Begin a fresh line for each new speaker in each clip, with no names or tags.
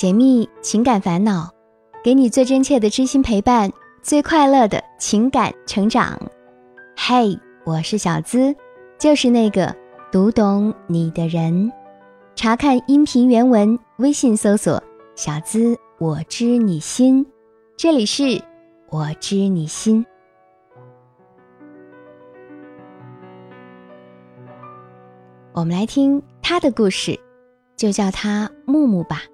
解密情感烦恼，给你最真切的知心陪伴，最快乐的情感成长。嘿，我是小资，就是那个读懂你的人。查看音频原文，微信搜索“小资我知你心”，这里是我知你心。我们来听他的故事，就叫他木木吧。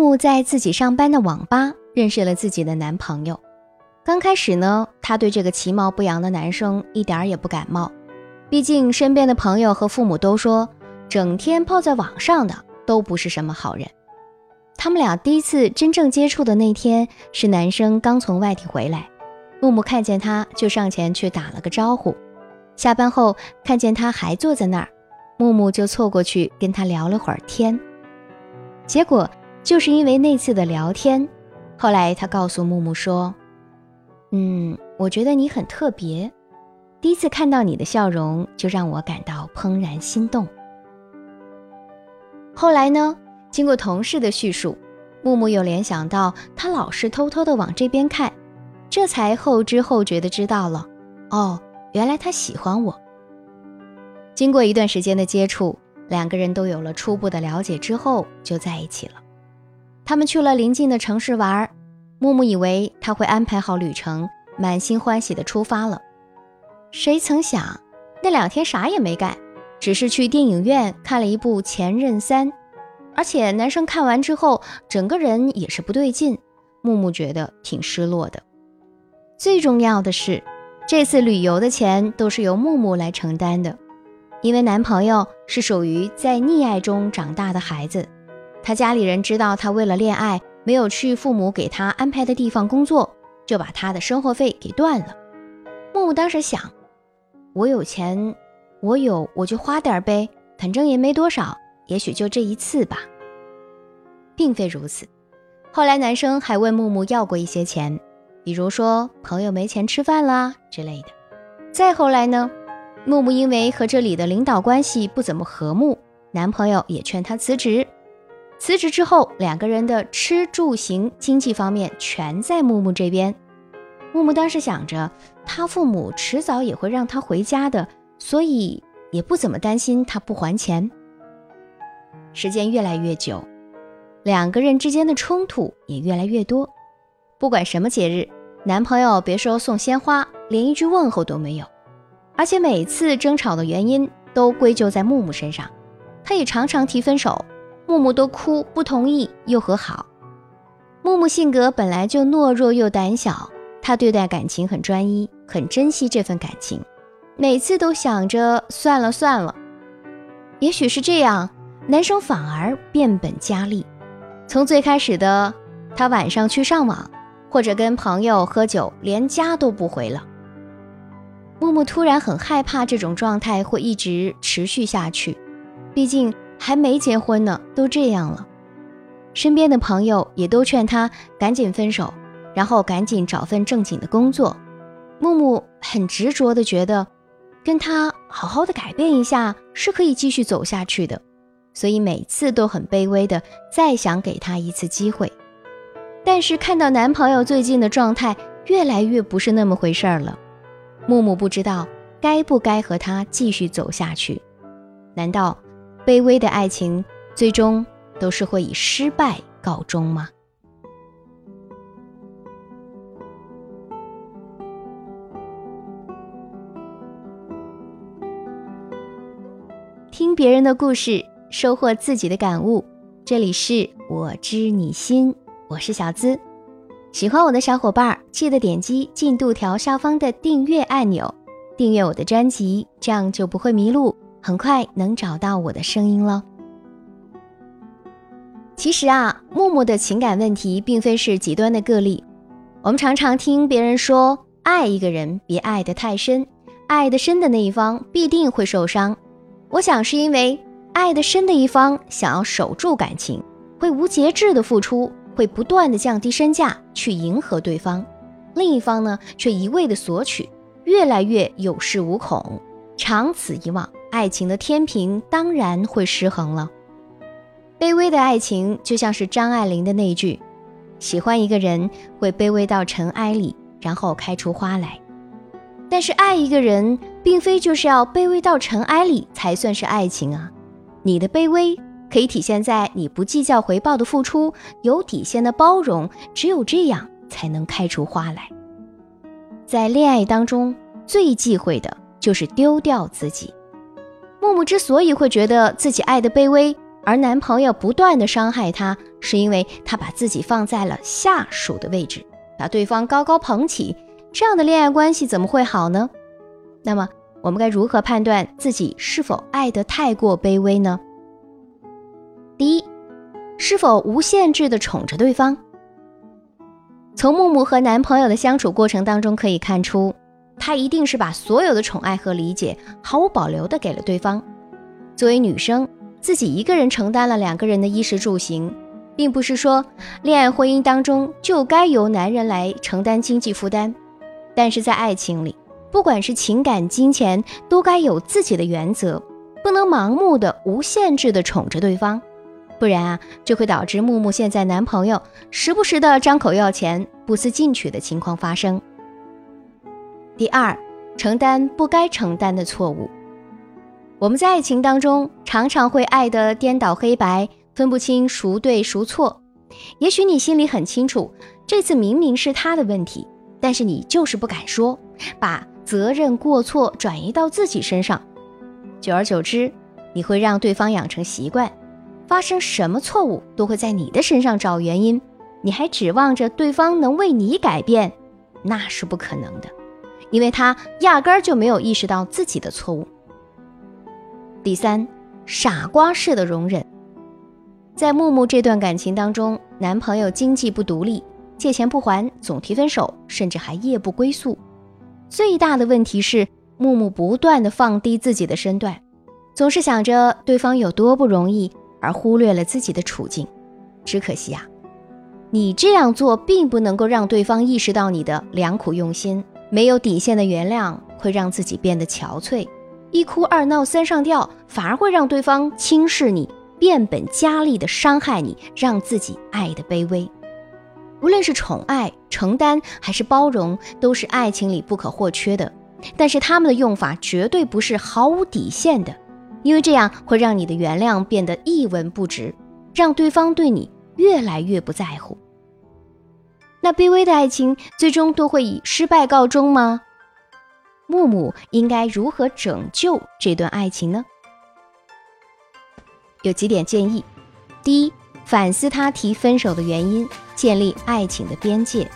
木在自己上班的网吧认识了自己的男朋友。刚开始呢，她对这个其貌不扬的男生一点儿也不感冒，毕竟身边的朋友和父母都说，整天泡在网上的都不是什么好人。他们俩第一次真正接触的那天，是男生刚从外地回来，木木看见他就上前去打了个招呼。下班后看见他还坐在那儿，木木就凑过去跟他聊了会儿天，结果。就是因为那次的聊天，后来他告诉木木说：“嗯，我觉得你很特别，第一次看到你的笑容就让我感到怦然心动。”后来呢，经过同事的叙述，木木又联想到他老是偷偷的往这边看，这才后知后觉的知道了：哦，原来他喜欢我。经过一段时间的接触，两个人都有了初步的了解之后，就在一起了。他们去了邻近的城市玩，木木以为他会安排好旅程，满心欢喜地出发了。谁曾想，那两天啥也没干，只是去电影院看了一部《前任三》，而且男生看完之后，整个人也是不对劲。木木觉得挺失落的。最重要的是，这次旅游的钱都是由木木来承担的，因为男朋友是属于在溺爱中长大的孩子。他家里人知道他为了恋爱没有去父母给他安排的地方工作，就把他的生活费给断了。木木当时想：我有钱，我有我就花点呗，反正也没多少，也许就这一次吧。并非如此，后来男生还问木木要过一些钱，比如说朋友没钱吃饭啦之类的。再后来呢，木木因为和这里的领导关系不怎么和睦，男朋友也劝她辞职。辞职之后，两个人的吃住行经济方面全在木木这边。木木当时想着，他父母迟早也会让他回家的，所以也不怎么担心他不还钱。时间越来越久，两个人之间的冲突也越来越多。不管什么节日，男朋友别说送鲜花，连一句问候都没有。而且每次争吵的原因都归咎在木木身上，他也常常提分手。木木都哭不同意，又和好。木木性格本来就懦弱又胆小，他对待感情很专一，很珍惜这份感情，每次都想着算了算了。也许是这样，男生反而变本加厉。从最开始的他晚上去上网，或者跟朋友喝酒，连家都不回了。木木突然很害怕这种状态会一直持续下去，毕竟。还没结婚呢，都这样了。身边的朋友也都劝他赶紧分手，然后赶紧找份正经的工作。木木很执着的觉得，跟他好好的改变一下是可以继续走下去的，所以每次都很卑微的再想给他一次机会。但是看到男朋友最近的状态越来越不是那么回事儿了，木木不知道该不该和他继续走下去。难道？卑微的爱情，最终都是会以失败告终吗？听别人的故事，收获自己的感悟。这里是我知你心，我是小资。喜欢我的小伙伴，记得点击进度条下方的订阅按钮，订阅我的专辑，这样就不会迷路。很快能找到我的声音了。其实啊，木木的情感问题并非是极端的个例。我们常常听别人说，爱一个人别爱得太深，爱得深的那一方必定会受伤。我想是因为爱得深的一方想要守住感情，会无节制的付出，会不断的降低身价去迎合对方；另一方呢，却一味的索取，越来越有恃无恐。长此以往。爱情的天平当然会失衡了。卑微的爱情就像是张爱玲的那句：“喜欢一个人会卑微到尘埃里，然后开出花来。”但是爱一个人，并非就是要卑微到尘埃里才算是爱情啊！你的卑微可以体现在你不计较回报的付出，有底线的包容，只有这样才能开出花来。在恋爱当中，最忌讳的就是丢掉自己。木木之所以会觉得自己爱的卑微，而男朋友不断的伤害她，是因为她把自己放在了下属的位置，把对方高高捧起，这样的恋爱关系怎么会好呢？那么我们该如何判断自己是否爱得太过卑微呢？第一，是否无限制的宠着对方？从木木和男朋友的相处过程当中可以看出，她一定是把所有的宠爱和理解毫无保留的给了对方。作为女生。自己一个人承担了两个人的衣食住行，并不是说恋爱婚姻当中就该由男人来承担经济负担。但是在爱情里，不管是情感、金钱，都该有自己的原则，不能盲目的、无限制的宠着对方，不然啊，就会导致木木现在男朋友时不时的张口要钱、不思进取的情况发生。第二，承担不该承担的错误。我们在爱情当中常常会爱得颠倒黑白，分不清孰对孰错。也许你心里很清楚，这次明明是他的问题，但是你就是不敢说，把责任过错转移到自己身上。久而久之，你会让对方养成习惯，发生什么错误都会在你的身上找原因。你还指望着对方能为你改变，那是不可能的，因为他压根儿就没有意识到自己的错误。第三，傻瓜式的容忍。在木木这段感情当中，男朋友经济不独立，借钱不还，总提分手，甚至还夜不归宿。最大的问题是，木木不断的放低自己的身段，总是想着对方有多不容易，而忽略了自己的处境。只可惜啊，你这样做并不能够让对方意识到你的良苦用心。没有底线的原谅，会让自己变得憔悴。一哭二闹三上吊，反而会让对方轻视你，变本加厉的伤害你，让自己爱的卑微。无论是宠爱、承担还是包容，都是爱情里不可或缺的。但是他们的用法绝对不是毫无底线的，因为这样会让你的原谅变得一文不值，让对方对你越来越不在乎。那卑微的爱情最终都会以失败告终吗？木木应该如何拯救这段爱情呢？有几点建议：第一，反思他提分手的原因，建立爱情的边界。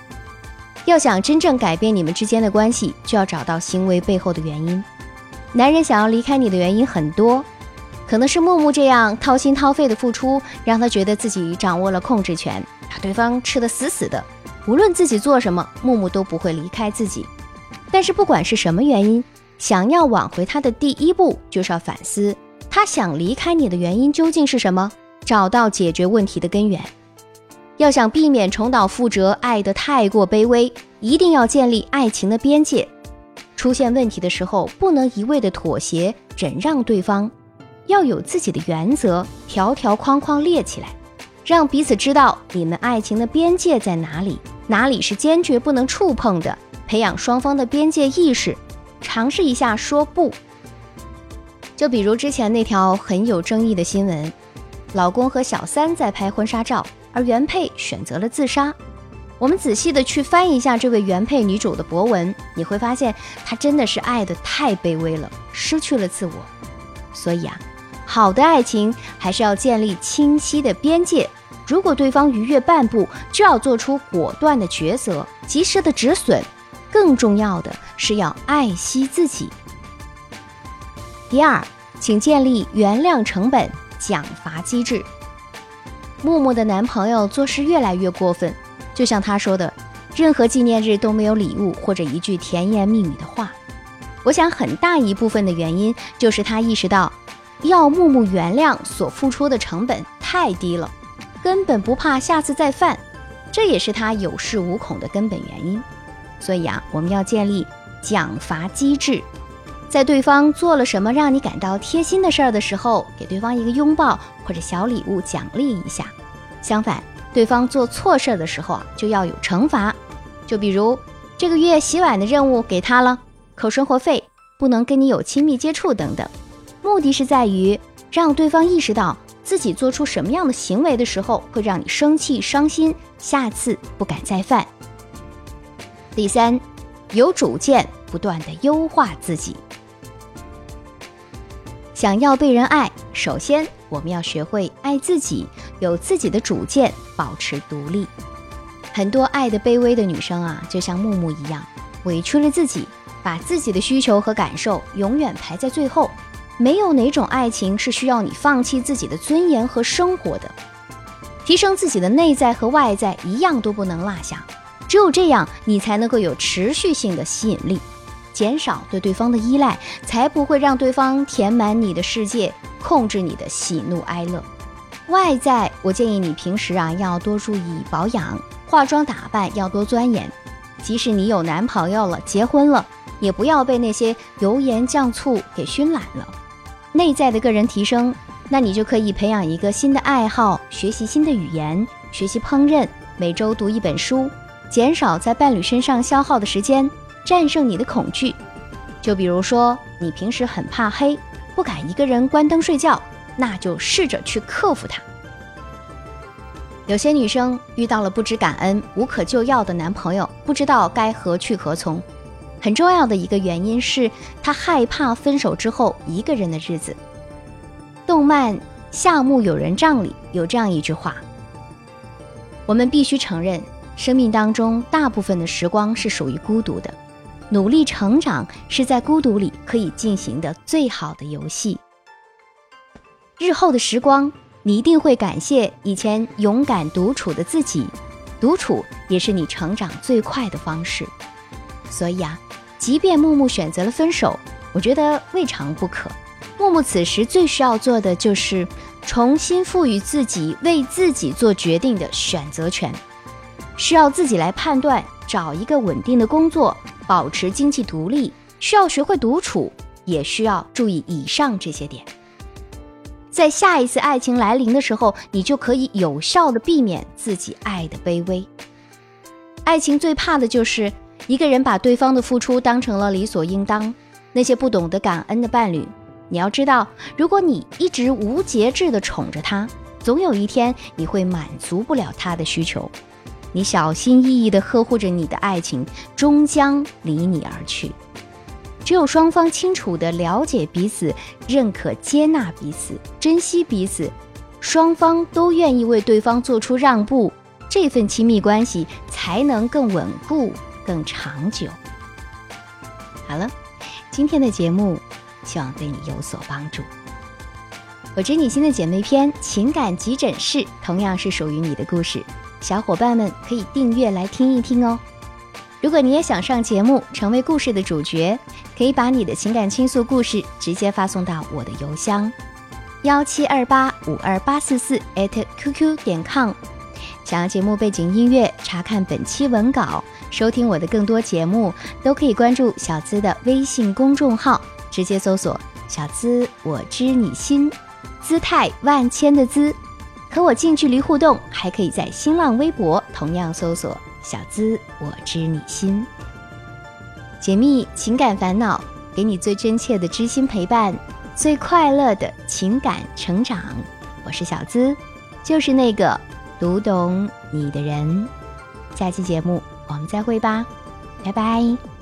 要想真正改变你们之间的关系，就要找到行为背后的原因。男人想要离开你的原因很多，可能是木木这样掏心掏肺的付出，让他觉得自己掌握了控制权，把对方吃得死死的，无论自己做什么，木木都不会离开自己。但是不管是什么原因，想要挽回他的第一步就是要反思他想离开你的原因究竟是什么，找到解决问题的根源。要想避免重蹈覆辙，爱得太过卑微，一定要建立爱情的边界。出现问题的时候，不能一味的妥协忍让对方，要有自己的原则，条条框框列起来，让彼此知道你们爱情的边界在哪里，哪里是坚决不能触碰的。培养双方的边界意识，尝试一下说不。就比如之前那条很有争议的新闻，老公和小三在拍婚纱照，而原配选择了自杀。我们仔细的去翻一下这位原配女主的博文，你会发现她真的是爱的太卑微了，失去了自我。所以啊，好的爱情还是要建立清晰的边界。如果对方逾越半步，就要做出果断的抉择，及时的止损。更重要的是要爱惜自己。第二，请建立原谅成本奖罚机制。木木的男朋友做事越来越过分，就像他说的，任何纪念日都没有礼物或者一句甜言蜜语的话。我想很大一部分的原因就是他意识到，要木木原谅所付出的成本太低了，根本不怕下次再犯，这也是他有恃无恐的根本原因。所以啊，我们要建立奖罚机制，在对方做了什么让你感到贴心的事儿的时候，给对方一个拥抱或者小礼物奖励一下。相反，对方做错事儿的时候啊，就要有惩罚。就比如这个月洗碗的任务给他了，扣生活费，不能跟你有亲密接触等等。目的是在于让对方意识到自己做出什么样的行为的时候会让你生气伤心，下次不敢再犯。第三，有主见，不断的优化自己。想要被人爱，首先我们要学会爱自己，有自己的主见，保持独立。很多爱的卑微的女生啊，就像木木一样，委屈了自己，把自己的需求和感受永远排在最后。没有哪种爱情是需要你放弃自己的尊严和生活的，提升自己的内在和外在一样都不能落下。只有这样，你才能够有持续性的吸引力。减少对对方的依赖，才不会让对方填满你的世界，控制你的喜怒哀乐。外在，我建议你平时啊要多注意保养，化妆打扮要多钻研。即使你有男朋友了，结婚了，也不要被那些油盐酱醋给熏懒了。内在的个人提升，那你就可以培养一个新的爱好，学习新的语言，学习烹饪，每周读一本书，减少在伴侣身上消耗的时间。战胜你的恐惧，就比如说你平时很怕黑，不敢一个人关灯睡觉，那就试着去克服它。有些女生遇到了不知感恩、无可救药的男朋友，不知道该何去何从。很重要的一个原因是他害怕分手之后一个人的日子。动漫《夏目友人帐》里有这样一句话：我们必须承认，生命当中大部分的时光是属于孤独的。努力成长是在孤独里可以进行的最好的游戏。日后的时光，你一定会感谢以前勇敢独处的自己，独处也是你成长最快的方式。所以啊，即便木木选择了分手，我觉得未尝不可。木木此时最需要做的就是重新赋予自己为自己做决定的选择权，需要自己来判断，找一个稳定的工作。保持经济独立，需要学会独处，也需要注意以上这些点。在下一次爱情来临的时候，你就可以有效的避免自己爱的卑微。爱情最怕的就是一个人把对方的付出当成了理所应当。那些不懂得感恩的伴侣，你要知道，如果你一直无节制的宠着他，总有一天你会满足不了他的需求。你小心翼翼地呵护着你的爱情，终将离你而去。只有双方清楚地了解彼此，认可、接纳彼此，珍惜彼此，双方都愿意为对方做出让步，这份亲密关系才能更稳固、更长久。好了，今天的节目希望对你有所帮助。我知你心的姐妹篇情感急诊室同样是属于你的故事。小伙伴们可以订阅来听一听哦。如果你也想上节目，成为故事的主角，可以把你的情感倾诉故事直接发送到我的邮箱幺七二八五二八四四 @QQ 点 com。想要节目背景音乐，查看本期文稿，收听我的更多节目，都可以关注小资的微信公众号，直接搜索“小资我知你心”，姿态万千的姿。和我近距离互动，还可以在新浪微博同样搜索“小资我知你心”，解密情感烦恼，给你最真切的知心陪伴，最快乐的情感成长。我是小资，就是那个读懂你的人。下期节目我们再会吧，拜拜。